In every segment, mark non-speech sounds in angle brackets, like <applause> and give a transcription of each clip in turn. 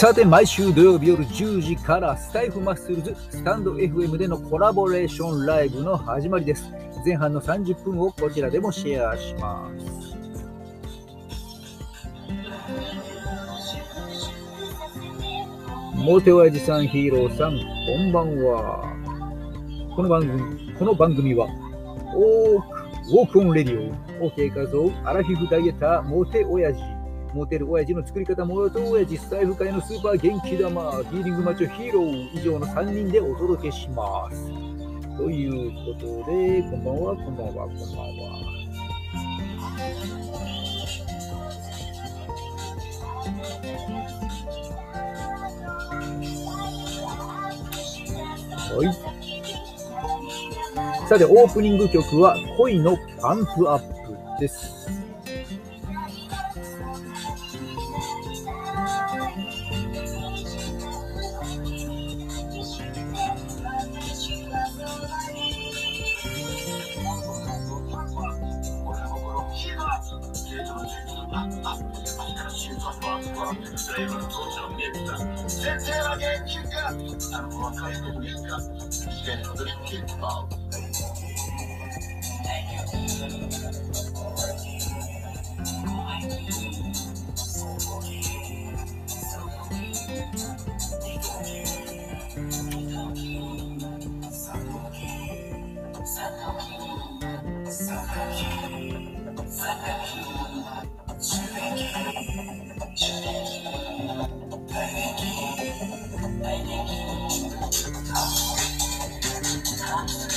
さて、毎週土曜日夜10時からスタイフマッスルズスタンド FM でのコラボレーションライブの始まりです。前半の30分をこちらでもシェアします。モテオヤジさん、ヒーローさん、こんばんは。この番組この番組は、オーク、ウォークオンレディオ、OK 画像、アラフィフダイエター、モテオヤジ。モテる親父の作り方、モテ親父、スタイフ界のスーパー元気玉、ヒーリングマッチョヒーロー、以上の3人でお届けします。ということで、こんばんは、こんばんは、こんばんは。はい。さて、オープニング曲は恋のパンプアップです。Thank you.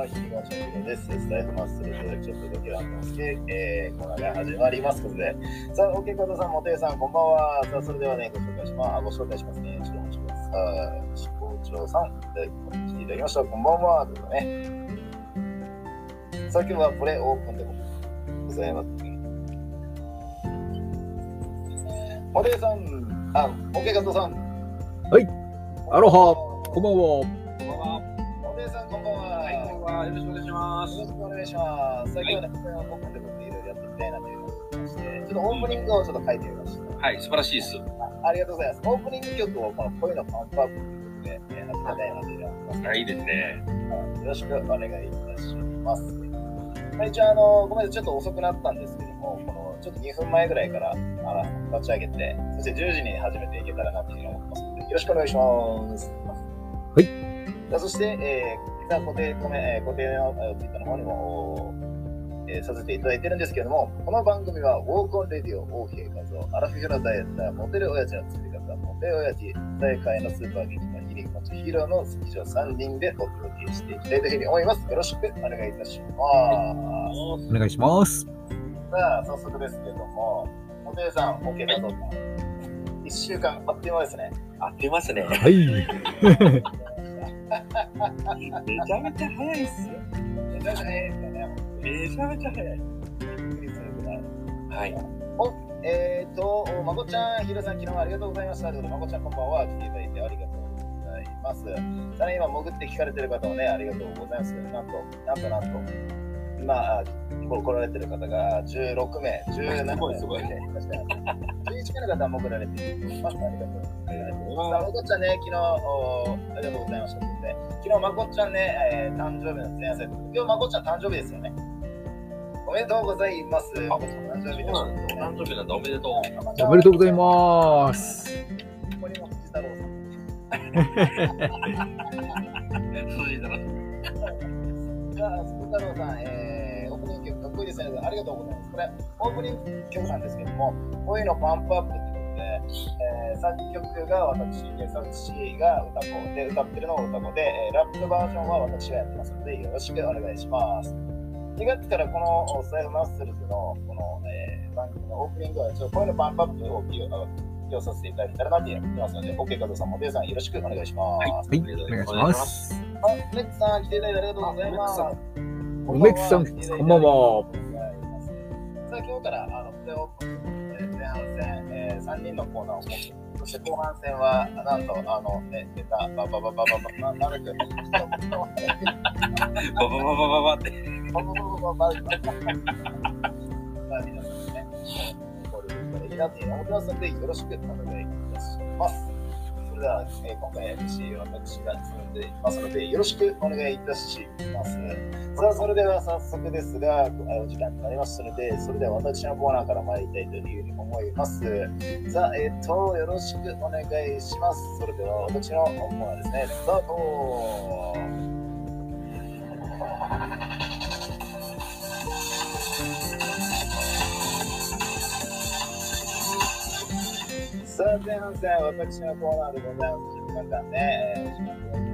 は。ひがちゃんです。スタイフマッスルプロジェクション届けなんですけど、えー、コーナーが始まりますので、さあ、OK、加藤さん、もていさん、こんばんは。さあ、それではね、ご紹介します。あご紹介しますね。ちょっとお待ちください。しこちろうさん、いただきいただきました。こんばんは。ということでね。さあ、今日はプレオープンでございます。もていさん、あ、OK、加藤さん。はい。アロハ、こんばんは。こんばんは。もていさん、こんばんは。よろしくお願いします。よろしくお願いします。先ほどね、これは僕で僕いろいろやってみたいなと思いまして、ちょっとオープニングをちょっと書いてみました。はい、素晴らしいです。あありがとうございます。オープニング曲をこの声のパンプアップということで、えー、始めたいなとい思います。はい、いいですね。よろしくお願いいたします。はい、一応あの、ごめんなさい、ちょっと遅くなったんですけども、このちょっと2分前ぐらいからあの立ち上げて、そして10時に始めていけたらなというふうに思ってますので、よろしくお願いします。はい。さあそして、えー、固定、コメえー固定のえーツイッターの方にも、えーさせていただいてるんですけども、この番組は、ウォークオンレディオ OK 画像、アラフィフのダイエッター、モテる親父の作り方、モテ親父、大会のスーパー劇のヒリングマッチヒーローの以上3人でお届けしていきたいというふうに思います。よろしくお願いいたします。お願いします。さあ、早速ですけども、モテさん、OK 画像さん、1週間あっという間ですね。合ってますね。はい。<laughs> めちゃめちゃ早いっすよ。めちゃめちゃ早いですよね。めちゃめちゃ早い。びっくりするぐらい。はい。えーと、まこちゃん、ひろさん、昨日はありがとうございました。ということで、まこちゃん、こんばんは。来ていただいてありがとうございます。さらに今、潜って聞かれてる方もね、ありがとうございます。なんと、なんとなんと、今、あこ来られてる方が16名、17名、すごいすごいね確かに11名の方は潜られています。ありがとうございます。さあ、まこちゃんね、昨日、ありがとうございました。ね、昨日、まこっちゃんね、えー誕生日の前夜祭。今日、まこっちゃん誕生日ですよね。おめでとうございます。あまこっちゃん誕生日なんですよ。誕生日なんだ、おめでとう。おめでとうございます。ここにも藤太郎さん。筋だな。じゃあ、藤太郎さん、えー、オープニング曲かっこいいですね。ありがとうございます。これ、オープニング曲なんですけども、恋のパンプアップえー、作曲が私、で作詞が歌子で、歌ってるのが歌子で、えーラップバージョンは私がやってますので、よろしくお願いします。2月からこのスタエフマッスルズのこの、えー番組のオープニングは、ちょっと恋のパンプアップを起用させていただけたらなと思ってますので、OK 加藤さん、モデルさん、よろしくお願いします。はい、お願いします。あ、メックさん、来ていただいてありがとうございます。おメックさん、こんばんは。さあ、今日から、あの、プレーオープン、えー前半戦、えー、3人のコーナーを持って、そして後半戦は、なんと、あの、ね、出た、バババババババ、なるく、ババババババって。ババババババ、さあ、皆さんね、ゴルフからいいなって思ってますので、よろしくお願いいたします。それでは、えー今回 MC 私が務めていますので、よろしくお願いいたします。さあ、それでは早速ですが、お時間になりましたので、それでは私のコーナーから参りたいというふうに思います。さあ、えっ、と、よろしくお願いします。それでは私のコーナーですね、スタートさあ、前半戦、私のコーナーでございます。10分間ね、お時間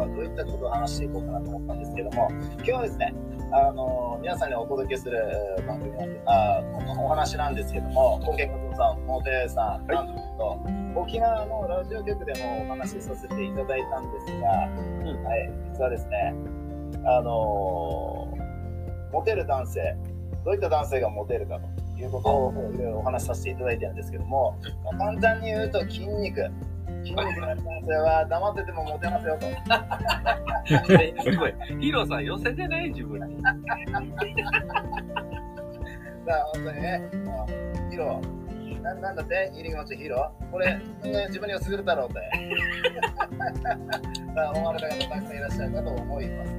はどういったことを話していこうかなと思ったんですけども、今日はですね、あの皆さんにお届けするえー番組なんで、あお話なんですけども、コケコトさん、モテさん、なんと沖縄のラジオ局でもお話しさせていただいたんですが、はい、実はですね、あのモテる男性、どういった男性がモテるかということをいろいろお話しさせていただいてるんですけども、まあ簡単に言うと筋肉。は黙っててもモテますよと。すごい。ヒロさん寄せてない自分に。<laughs> さあ、本当にね、ヒロ、ななんだって、入り口ヒロこれ、自分には優れたろうって。さあ、思われた方たくさんいらっしゃるかと思います。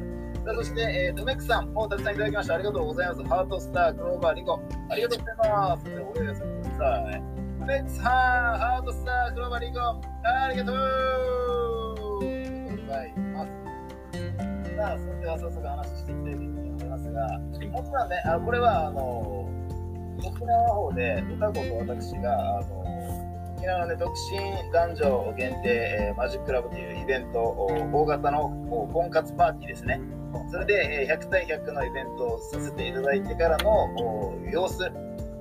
さあ、そして、えー、ドメックさん、もうたくさんいただきました。ありがとうございます。ハートスター、クローバー、リコ、ありがとうございます。お礼をさせてください。ドメックさん、ハートスター、クローバー、リコ、ありがとうありがとうございます。さあ、それでは早速話していきたいと思いますが、もちろんね、あこれはあの沖縄の方で歌子と私があの沖縄の、ね、独身男女限定、えーマジッククラブというイベント、お大型のお婚活パーティーですね。それで、えー100対100のイベントをさせていただいてからのお様子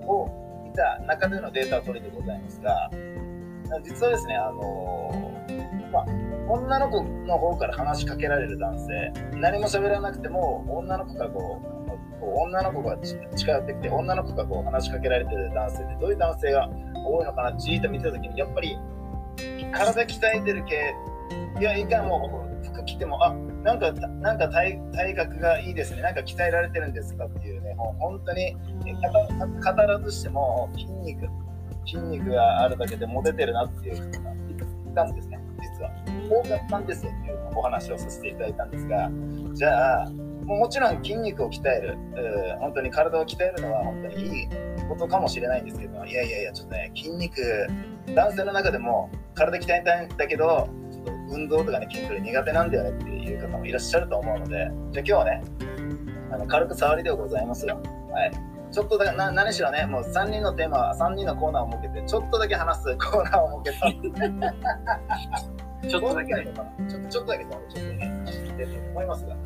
を見た中でのデータ取りでございますが、実はですね、あのまあ、女の子の方から話しかけられる男性、何も喋らなくても、女の子がこう、女の子が近寄ってきて、女の子がこう話しかけられてる男性ってどういう男性が多いのかな、じーっと見てたときに、やっぱり体鍛えてる系、いや、いかもう服着ても、あなんか、なんか体体格がいいですね、なんか鍛えられてるんですかっていうね、もう本当にえ語語らずしても筋肉、筋肉があるだけでモテてるなっていう方がいたんですね、実は。多かったんですよっていうお話をさせていただいたんですが、じゃあ、もちろん筋肉を鍛える、うん本当に体を鍛えるのは本当にいいことかもしれないんですけど、いやいやいや、ちょっとね、筋肉、男性の中でも体鍛えたいんだけど、運動とかね、筋トレ苦手なんだよねっていう方もいらっしゃると思うので、じゃあ今日はね、あの軽く触りでございますよ。はい。ちょっとだけ、な何しろね、もう3人のテーマ、3人のコーナーを設けて、ちょっとだけ話すコーナーを設けた。<laughs> ちょっとだけね。ちょっとちょっとだけちょっとね、話していきたいと思いますが、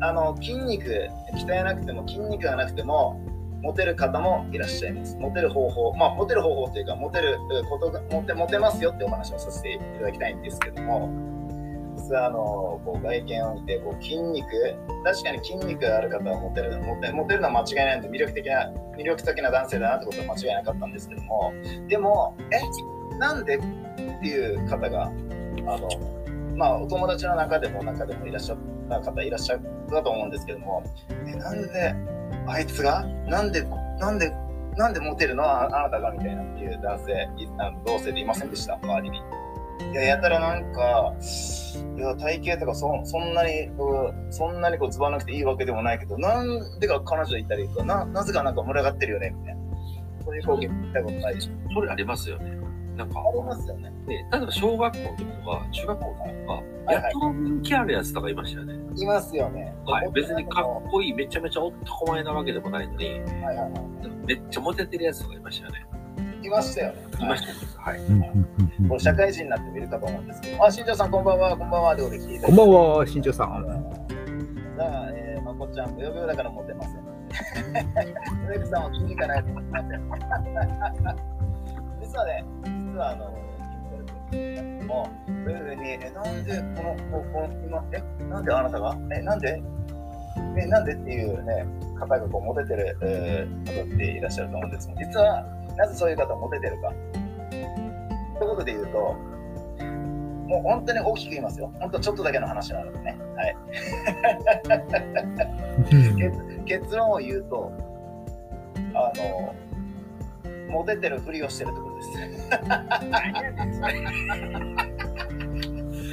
あの筋肉、鍛えなくても筋肉がなくても、モテる方もいらっしゃいます。モテる方法、まあ、モテる方法というか、モテることが、モテモテますよってお話をさせていただきたいんですけども、実はあのこう外見を見てこう筋肉、確かに筋肉がある方はモテるモテモテるのは間違いないので魅力的な魅力的な男性だなってことは間違いなかったんですけども、でも、え、なんでっていう方があの、まあ、お友達の中でも中でもいらっしゃった方いらっしゃったと思うんですけども、え、なんで、あいつがなんで、なんで、なんでモテるの？ああなたがみたいなっていう男性、いあの同性でいませんでした、周りに。いや、やたらなんか、いや、体型とかそそんなに、こうそんなにこうずばなくていいわけでもないけど、なんでか彼女いたりとか、な、なぜかなんか群がってるよね、みたいな。そういう光景見たことないでしょ。それありますよね。なんか、ありますよね。ね、例えば小学校とか、中学校とか、はいやっと人気あるやつとかいましたよね。いますよね。はい。別にかっこいい、めちゃめちゃ男前なわけでもないのに、はいはいはめっちゃモテてるやつとかいましたよね。い。いましたよね。いましたよね。はい。うんうんうんうんこれ社会人になって見るかと思うんですけど。あ、新庄さんこんばんは、こんばんは。というで聞いていたこんばんは、新庄さん。じゃあ、えー、まこちゃん、ぶよぶよだから持ってません。ウレクさんは気に入かないと思いません。<laughs> 実はね、実はあの、もう、そういうふうに、え、なんでこの、ここの、今、え、なんであなたがえ、なんで？え、なんでっていうね、方がこう、モテてる、えー、方っていらっしゃると思うんですが、実は、なぜそういう方モテてるか。ということで言うと、もう本当に大きく言いますよ。本当ちょっとだけの話なのでね。はい。結論を言うと、あの、モテてるふりをしてるってことです。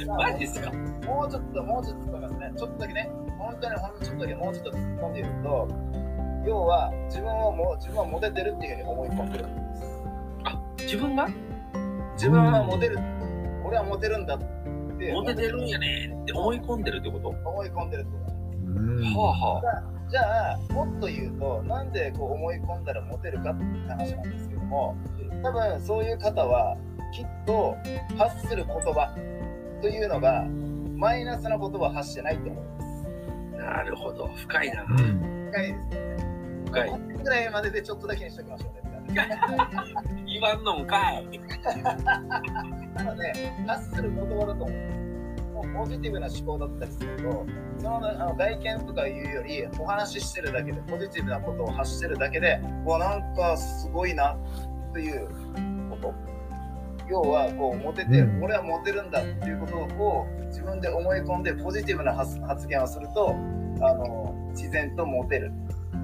マジっすか？もうちょっと、もうちょっと突っ込みますね。ちょっとだけね、本当にほんのちょっとだけ、もうちょっと突っ込んで言うと、要は自分をも自分はモテてるっていうふうに思い込んでるんです。自分が？自分はモテる、俺はモテるんだってモテてるんやねって思い込んでるってこと？思い込んでるってことうん。はあはじゃあ、もっと言うと、なんでこう思い込んだらモテるかって話なんですけども、多分そういう方は、きっと発する言葉というのが、マイナスな言葉を発してないと思います。あ。なるほど。深いな。うん深いですね。深い。5ぐらいまででちょっとだけにしときましょうね <laughs> 言わんのんかい。じ。なので、発する言葉だと思うんです。もうポジティブな思考だったりすると、そのあの外見とかいうより、お話ししてるだけで、ポジティブなことを発してるだけで、うわ、なんかすごいなということ。要は、こう、モテてる、うん俺はモテるんだっていうことを自分で思い込んで、ポジティブな発発言をすると、あの、自然とモテる。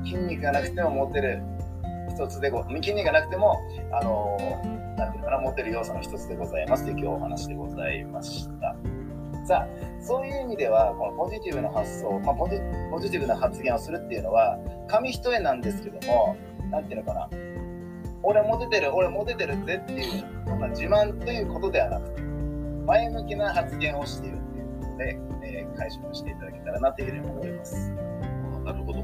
筋肉がなくてもモテる一つでご、筋肉がなくても、あの、なんていうのかな、モテる要素の一つでございますという今日お話でございました。さあ、そういう意味では、このポジティブな発想、まあ、ポジポジティブな発言をするっていうのは、紙一重なんですけども、なんていうのかな、俺モテてる、俺モテてるぜっていう、そんな自慢ということではなくて、前向きな発言をしているということで、えー解釈していただけたらなというふうに思います。なるほど。う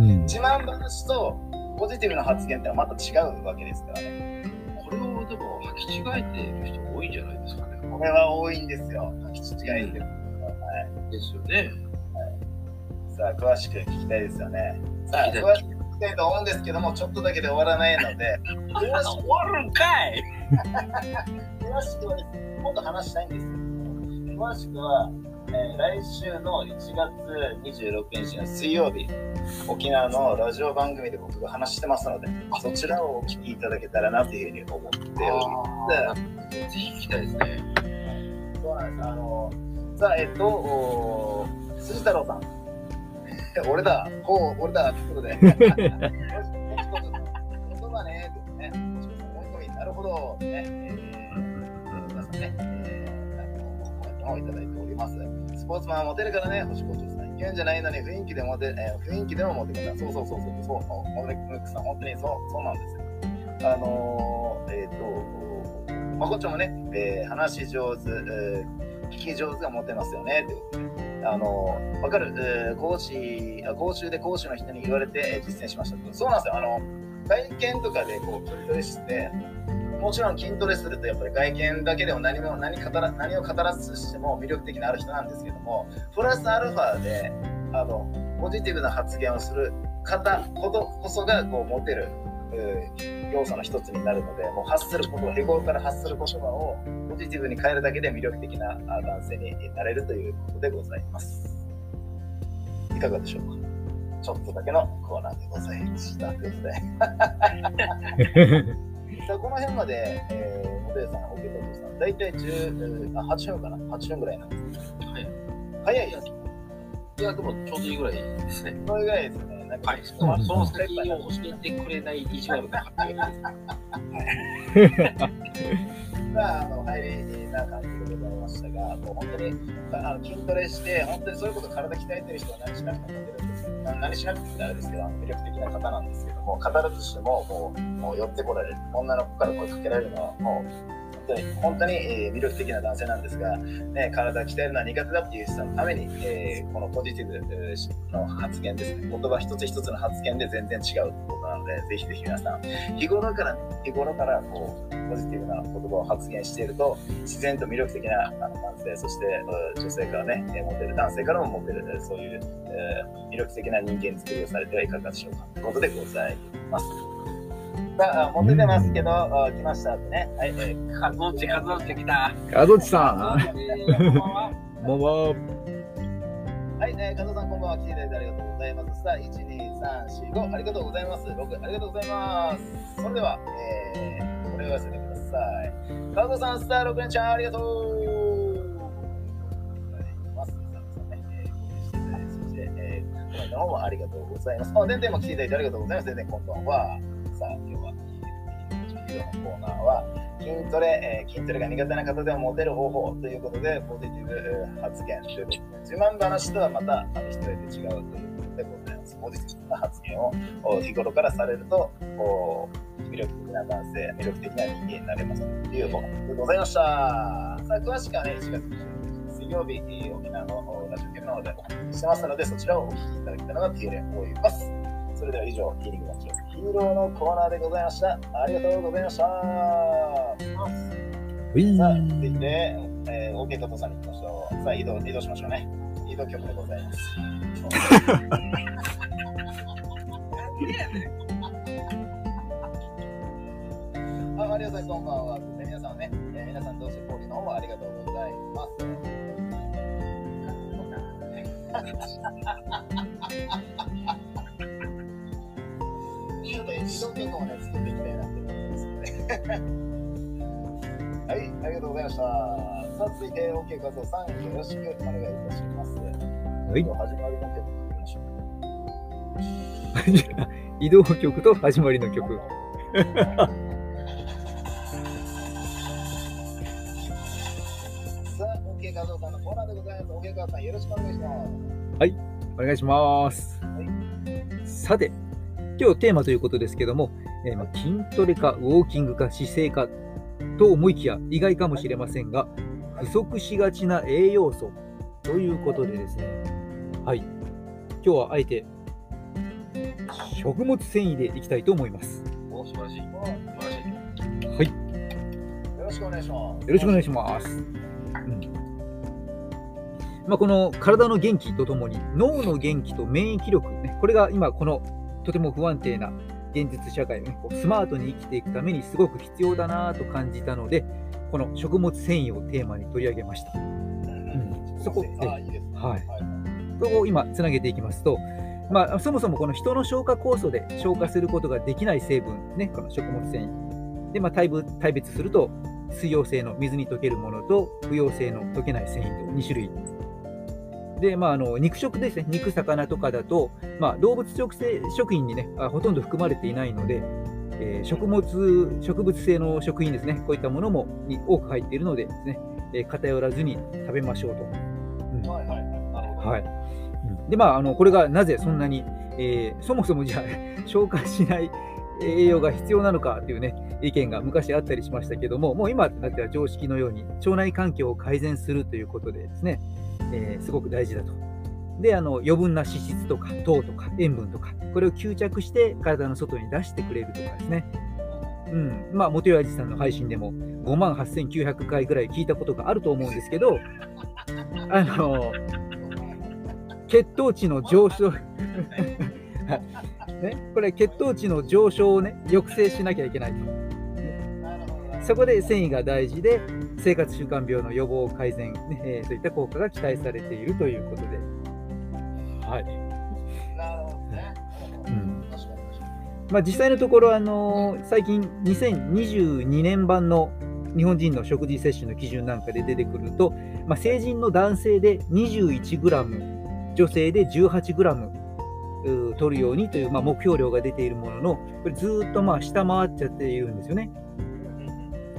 ん自慢話とポジティブな発言ってのはまた違うわけですからね。これをでも履き違えている人多いんじゃないですかね。これは多いんですよ。履き違いって。はいですよね。さあ、詳しく聞きたいですよね。さあ、詳しく聞きたいと思うんですけども、ちょっとだけで終わらないので、詳し終わるんかいく詳しくはですね、もっと話したいんですけども、詳しくは、えー来週の1月26日の水曜日、沖縄のラジオ番組で僕が話してますので、そちらをお聞きいただけたらなというふうに思っております。ぜひ聞きたいですね。そうなんです。あの、さあ、えっと、お辻太郎さん。<laughs> 俺だ、ほう、俺だ、ということで。よし、もちこ言葉ね、というね。もちこさん、本当になるほど、ね。えー、皆さん。ね、えー、あの、コメントもいただいております。スポーツマンはモテるからね、星校長さん。言うん。じゃないのに雰囲気でモテ、えー雰囲気でもモテるから。そうそうそうそう、そう、モテムックさん、本当にそう、そうなん。ですよ。あのー、えっ、と、まこっちゃん。もね、えー話上手、えー聞き上手がモテますよね、ということで。あの、わかる、講師、講習で講師の人に言われて実践しました。そうなんですよ。あの、外見とかでこう筋トレして、もちろん筋トレするとやっぱり外見だけでも何も何語ら何を語らずしても魅力的なある人なんですけども、プラスアルファで、あの、ポジティブな発言をする方ほどこそがこうモテる、要素の一つになるので、もう発すること、日頃から発する言葉をポジティブに変えるだけで魅力的なあ男性になれるということでございます。いかがでしょうか？ちょっとだけのコーナーでございました。ということで、<laughs> さあ、この辺まで、えー、モデルさん、オケトトさん、大体10、あ8分かな ?8 分ぐらいなんです。はい早いです。いや、でもちょうどいいぐらいですね。それぐらいですね。なんかはい。うんまあ、その先を教えてくれない意地悪な発言です。<laughs> まあ、あの入りな感じでございましたが、もう本当にあの筋トレして、本当にそういうこと体鍛えてる人は何しなくても出るんですけど、な何しなくてもあれですけど、魅力的な方なんですけども、語るとしてももうもう寄ってこられる、女の子から声かけられるのは、もう本当に本当に、え魅力的な男性なんですが、ね、体鍛えるのは苦手だっていう人のために、えーこのポジティブの発言ですね、言葉一つ一つの発言で全然違うってことなので、ぜひぜひ皆さん、日頃から、日頃からこうポジティブな言葉を発言していると、自然と魅力的な男性、そして女性からね、モテる、男性からもモテる、そういう、え魅力的な人間作りをされてはいかがでしょうかということでございます。さあ、モテてますけど、あ来ましたってね。はい、えーカズオチ、カズオチ来た。ガゾチさカズオチこんばんはん、もうもはい、えー、加藤さん、こんばんは。来ていただいてありがとうございます。さあ、1、2、3、4、5、ありがとうございます。6、ありがとうございます。それでは、えー、これを寄せてください。加藤さん、スター6連チャン、ありがとう。ます。えー、の方もありがとうございます。あ、でんでんも来ていただいてありがとうございます。でんでん、こんばんは。さあ、今日は、ヒーローのコーナーは、筋トレ、え筋トレが苦手な方でもモテる方法ということで、ポジティブ発言ということで、自慢話とはまたあの一重で違うということでございます。ポジティブな発言を日頃からされると、魅力的な男性、魅力的な人間になれますというお話でございました。さあ、詳しくはね、1月26日水曜日、沖縄のラジオ局の方でお話ししてますので、そちらをお聞きいただけたらなというふうに思います。それでは以上、ヒーリングのヒーローのコーナーでございました。ありがとうございました。ういさあ、続いて、えー、OK トトさんに行きましょう。さあ、移動、移動しましょうね。移動曲でございます。あ、ありがとうございます。こんばんは。で皆さんね、えー皆さんどうして交流の方もありがとうございます。ちょっと移動曲をね、作っていきたいなって思うんです。はい、ありがとうございました。さあ、続いて、OK 画像さん、よろしくお願いいたします。はい始まりの曲ましょう。移動曲と始まりの曲。さあ、OK 画像さんのコーナーでございます。OK 画像さん、よろしくお願いします。お願いします。さて、今日テーマということですけども、えーまあ筋トレかウォーキングか姿勢かと思いきや意外かもしれませんが、不足しがちな栄養素ということでですね、はい、今日はあえて食物繊維でいきたいと思います。お、素晴らしい。素晴らしい。はい、よろしくお願いします。よろしくお願いします。うんまあ、この体の元気とともに脳の元気と免疫力、ね、これが今このとても不安定な現実社会を、ね、こうスマートに生きていくためにすごく必要だなと感じたのでこの食物繊維をテーマに取り上げました。うん。そこで。はい。を今つなげていきますと、まあ、そもそもこの人の消化酵素で消化することができない成分、ね、この食物繊維。で、まあ、大分大別すると水溶性の水に溶けるものと不溶性の溶けない繊維と2種類で、まあ、あの肉食ですね肉魚とかだと、まあ、動物食性食品にねあほとんど含まれていないので、えー食物植物性の食品ですねこういったものもに多く入っているのでですね、えー偏らずに食べましょうと。うんはいはいはい。なるほど。はい。うんで、まあ、あのこれがなぜそんなに、えーそもそもじゃあ <laughs> 消化しない栄養が必要なのかというね、意見が昔あったりしましたけども、もう今となっては常識のように腸内環境を改善するということでですね、えーすごく大事だと。で、あの余分な脂質とか糖とか塩分とか、これを吸着して体の外に出してくれるとかですね。うん、まあ、元谷さんの配信でも5万8900回ぐらい聞いたことがあると思うんですけど、<laughs> あの、血糖値の上昇、<laughs> ね、これ血糖値の上昇をね、抑制しなきゃいけないと。そこで繊維が大事で、生活習慣病の予防改善、ねえーそういった効果が期待されているということで。はい。まあ、実際のところ、あのー最近2022年版の日本人の食事摂取の基準なんかで出てくると、まあ、成人の男性で 21g、女性で 18g うー取るようにという、まあ、目標量が出ているものの、これずーっとまあ下回っちゃっているんですよね。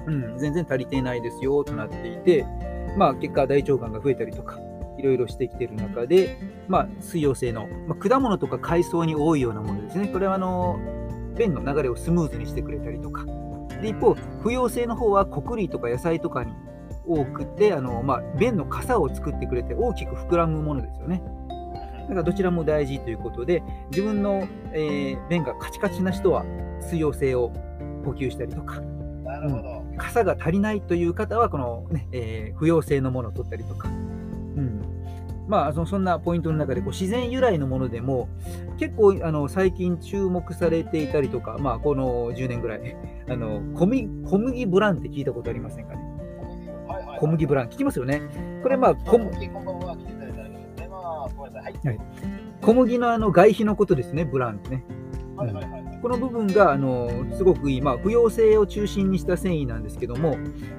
うん、全然足りていないですよとなっていて、まあ、結果、大腸がんが増えたりとか、いろいろしてきてる中で、まあ、水溶性の、まあ、果物とか海藻に多いようなものですね。これはあの便の流れをスムーズにしてくれたりとか。で一方、不溶性の方は穀類とか野菜とかに多くて、あのまあ、便の傘を作ってくれて大きく膨らむものですよね。だからどちらも大事ということで、自分の、えー便がカチカチな人は水溶性を補給したりとか、なるほど。傘が足りないという方は、この、ねえー不溶性のものを取ったりとか、うんまあ、そのそんなポイントの中でこう自然由来のものでも結構あの最近注目されていたりとか、まあ、この10年ぐらいあの小麦小麦ブランって聞いたことありませんかね？小麦ブラン聞きますよねこれまあ小小麦。小麦のあの外皮のことですねブランってねはいはいはい。この部分があのすごくいい、まあ、不溶性を中心にした繊維なんですけども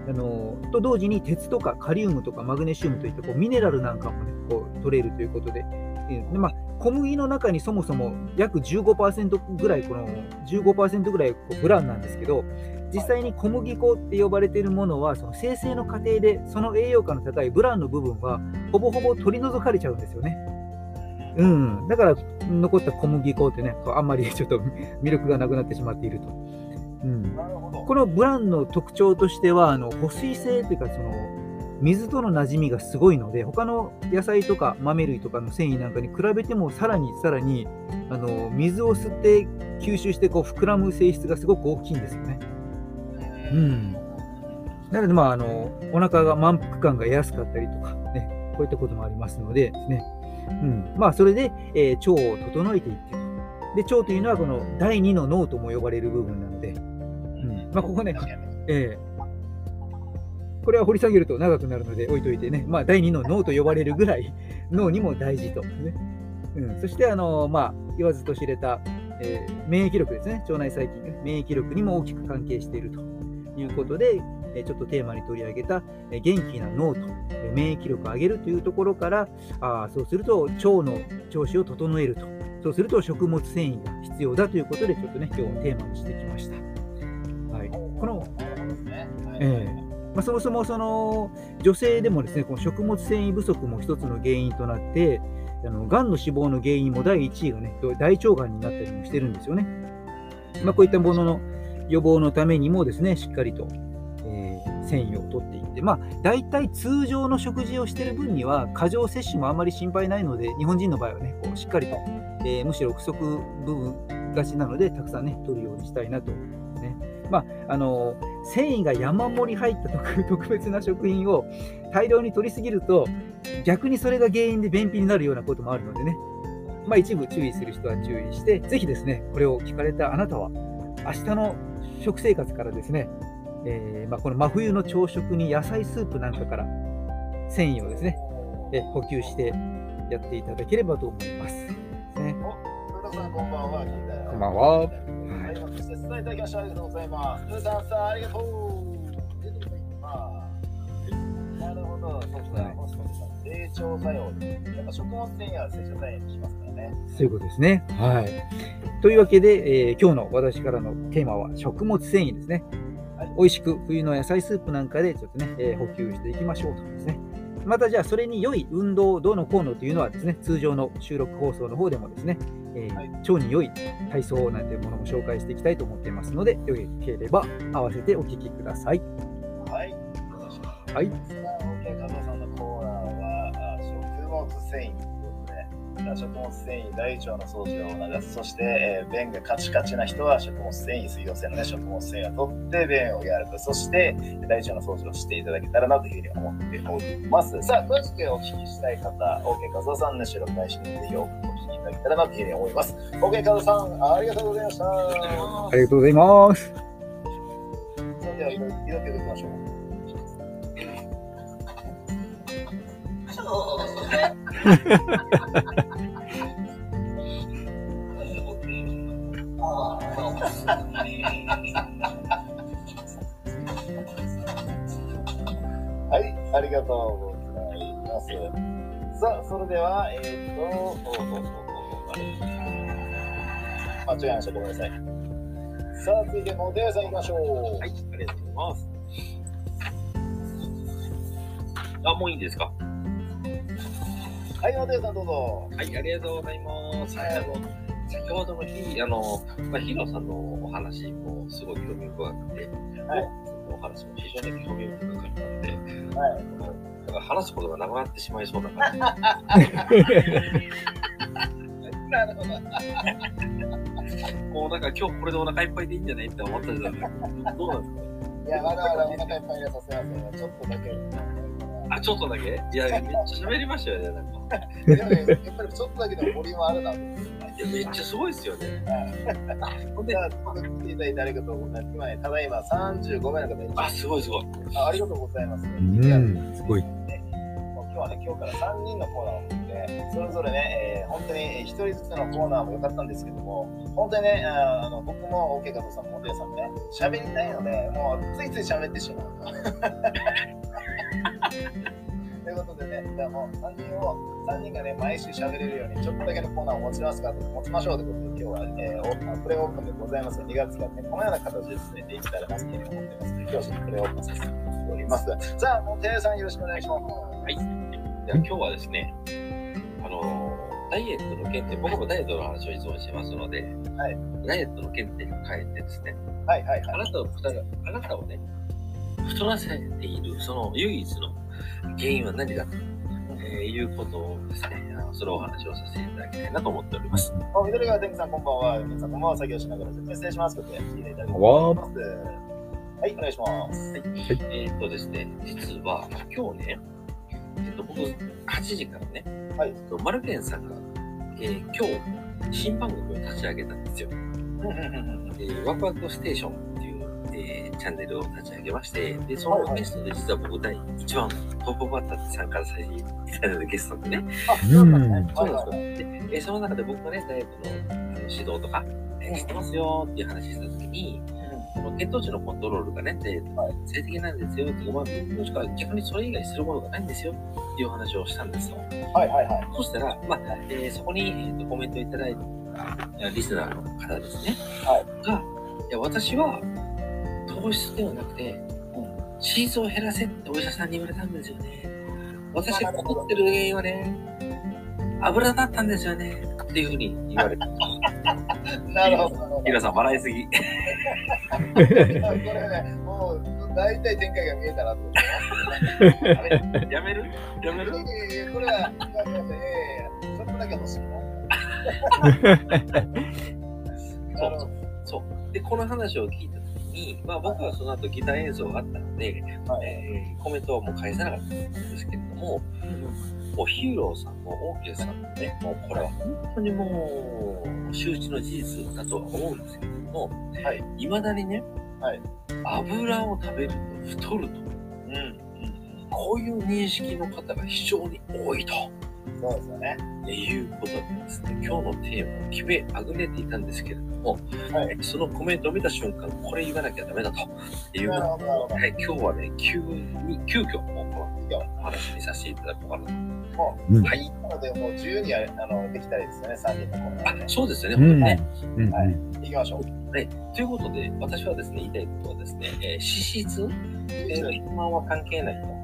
あのと同時に鉄とかカリウムとかマグネシウムといったこうミネラルなんかも、ね、こう取れるということでで、まあ、小麦の中にそもそも約15%ぐらいこの15%ぐらいこうブランなんですけど実際に小麦粉って呼ばれているものはその生成の過程でその栄養価の高いブランの部分はほぼほぼ取り除かれちゃうんですよね。うん、だから残った小麦粉ってね、あんまり <laughs> ちょっと魅力がなくなってしまっていると。うん、なるほど。このブランの特徴としては、あの保水性というか、その水との馴染みがすごいので、他の野菜とか豆類とかの繊維なんかに比べても、さらにさらにあの水を吸って吸収してこう膨らむ性質がすごく大きいんですよね。うん、なので、まあ、あのお腹が満腹感が得やすかったりとか、ね、こういったこともありますので、ねうん。まあ、それで、えー腸を整えていって。で腸というのはこの第二の脳とも呼ばれる部分なので、うん。まあ、ここね、えーこれは掘り下げると長くなるので置いといてね、まあ、第二の脳と呼ばれるぐらい脳にも大事と、ね。うん、そしてあの、まあ、言わずと知れた、えー免疫力ですね。腸内細菌、ね、免疫力にも大きく関係しているということで、えーちょっとテーマに取り上げた、えー元気な脳と、えー免疫力を上げるというところからあーそうすると腸の調子を整えると。そうすると食物繊維が必要だということでちょっとね今日はテーマにしてきました。はい、このええ。まあ、そもそもその女性でもですねこの食物繊維不足も一つの原因となってあのがんの死亡の原因も第1位がね大腸がんになったりもしてるんですよね。まあ、こういったものの予防のためにもですねしっかりと、えー繊維を取っていってまあ大体通常の食事をしている分には過剰摂取もあまり心配ないので日本人の場合はねこうしっかりと、えーむしろ不足部分がちなのでたくさんね取るようにしたいなとね。まああの繊維が山盛り入った特 <laughs> 特別な食品を大量に取りすぎると逆にそれが原因で便秘になるようなこともあるのでね、まあ、一部注意する人は注意してぜひですねこれを聞かれたあなたは明日の食生活からですね、えーまあ、この真冬の朝食に野菜スープなんかから繊維をですね、えー補給してやっていただければと思います。ね、古田さん、こんばんは。こんばんははい、そして伝えていただきましてありがとうございます。ありがとう。ます。なるほど、そうですね。成長作用です。やっぱ食物繊維は成長作用にしますからね。そういうことですね。はい。というわけで、えー今日の私からのテーマは食物繊維ですね。はい美味しく冬の野菜スープなんかでちょっとね、えー補給していきましょうとですね。またじゃあそれに良い運動どうのこうのというのはですね、通常の収録放送の方でもですね、えーはい腸に良い体操なんていうものも紹介していきたいと思っていますので、よければ合わせてお聞きください。はい。はい。さあ、OK、加藤さんのコーナーは、あ食物繊維食物繊維、大腸の掃除を促す。そして、えー便がカチカチな人は食物繊維、水溶性の、ね、食物繊維を取って便を柔らかく。そして、大腸の掃除をしていただけたらなというふうに思っております。さあ、詳しくお聞きしたい方、OK、加藤さんの収録配信でぜひお聞きいただけたらなというふうに思います。OK、加藤さん、ありがとうございました。ありがとうございます。それでは、色気でいきましょう。あ <laughs> りがとうございます。さあ、それでは、えーっと、おおおおおあれ間違えました。ごめんなさい。さあ、続いて、モテヤさん行きましょう。はい、ありがとうございます。あ、もういいですか？はい、モテヤさんどうぞ。はい、ありがとうございます。はい、あの、先ほどの日、あの、まあ、ヒロさんのお話もすごい興味深くて、はいお話も非常に興味深かったので、はい。だから話すことがなくなってしまいそうだから、<laughs> なるほど。もうなんか今日これでお腹いっぱいでいいんじゃないって思ったじゃないですか。どうなんですか？いや、まだまだお腹いっぱいにはさせませんよ。ちょっとだけ。あ、ちょっとだけいや、めっちゃ喋りましたよね、なんか。でもね、やっぱりちょっとだけでもボリュームあるなと。いや、めっちゃすごいですよね。ほんで来ていただいてありがとうございます。今ね、ただいま35名の方にあ、すごいすごい。あありがとうございます。うん、すごい。今日はね、今日から3人のコーナーを持って、それぞれね、えー本当に1人ずつのコーナーも良かったんですけども、本当にね、ああの僕も OK 加藤さんも、モテヤさんもね、喋りたいので、もうついつい喋ってしまう。ということでね、じゃあもう3人を、3人がね、毎週喋れるように、ちょっとだけのコーナーを持ちますか持ちましょうということで、今日は、えー、オープンプレオープンでございますが、2月からね、このような形で進めていきたいなというふうに思ってますので、今日はちょっとプレオープンさせております。さあ、もう、てやさんよろしくお願いします。はい。じゃあ今日はですね、あのダイエットの原点、僕もダイエットの話をいつもしてますので、はいダイエットの原点に変えてですね、はいはいはい。あなたをあなたをね、太らせているその唯一の原因は何だと、えーいうことをですね、あのそれをお話をさせていただきたいなと思っております。あ緑川天狗さん、こんばんは。皆さん、こんばんは。作業しながら説明失礼します。ことで、聞いていただきわます。はい、お願いします。えーっとですね、実は今日ね、えっと、僕、8時からね、はいえっとマルケンさんが、えー今日、新番組を立ち上げたんですよ。うんうんうんうんえーワクワクステーションえーチャンネルを立ち上げまして、で、そのゲストで実は僕第1番トップバッターで参加させていただいたゲストでね、あ、そうなんですね。そうなんですよ。で、えーその中で僕がね、ダイエットの指導とか、えーしてますよっていう話したときに、この血糖値のコントロールがね、ではい性的なんですよっていう、まあ、もしくは逆にそれ以外するものがないんですよっていう話をしたんですよ。はいはいはい。そしたら、まあ、えーそこに、えーとコメントいただいたリスナーの方ですね。はいが、いや、私は糖質ではなくて、チーズを減らせってお医者さんに言われたんですよね。私が太ってる原因はね、油だったんですよね。っていうふうに言われて。なるほど。皆さん笑いすぎ。これね、もう大体展開が見えたなと思って。あれやめる？やめる？これは、いやいやいやちょっとだけ欲しいな。なるほどそう。で、この話を聞いたに、まあ僕はその後ギター演奏があったので、はいえーコメントはもう返さなかったんですけれども、もうヒーローさんもオーケーさんもね、もうこれは本当にもう周知の事実だとは思うんですけれども、はい。未だにね、はい油を食べると太ると、うん。うん。こういう認識の方が非常に多いと。そうですよね。いうことでですね、今日のテーマを決めあぐねていたんですけれども、はいそのコメントを見た瞬間、これ言わなきゃダメだということはい、今日はね、急に、急遽、もうこのお話にさせていただこうかなと。もうはい。なので、もう自由にやあのできたらいいですよね、3人のコーナーあね、そうですよね、うん本当にね。うんはい行きましょう。ということで、私はですね、言いたいことはですね、えー脂質、えー、肥満は関係ないと。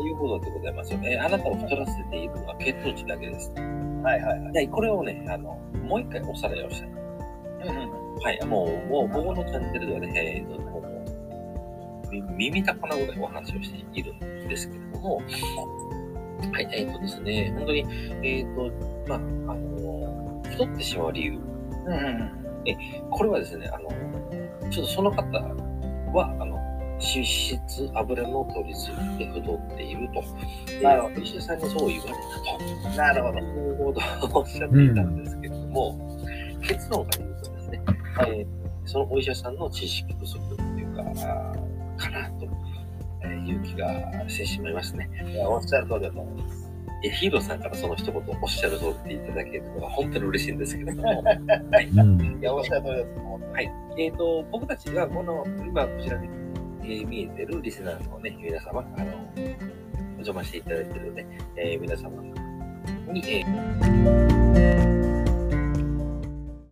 いうことでございますよね。あなたを太らせているのは血糖値だけです。はいはいはい。でこれをね、あの、もう一回おさらいをしたい。うんはい、もう、もう、僕のチャンネルではね、えーと、もう、み耳たこなぐらいお話をしているんですけれども、はい、えっ、とですね、本当に、えっ、と、まあ、あの、太ってしまう理由、うんうんこれはですね、あの、ちょっとその方は、あの、脂質、油の取りすぎで太っていると。でなるほどお医者さんにそう言われたと。なるほど。いうことをおっしゃっていたんですけれども、結論から言うとですね、えーそのお医者さんの知識不足っていうか、かなとえーいう気がしてしまいますね。いやおっしゃる通りだと思います。えヒーローさんからその一言おっしゃる通りって言っていただけるのが本当に嬉しいんですけれども、<laughs> うんいや、おっしゃる通りだと思って。はい。えっ、と、僕たちはこの、今こちらに、えー見えてるリスナーのね、皆様、あの、お邪魔していただいてるので、えー皆様に、えー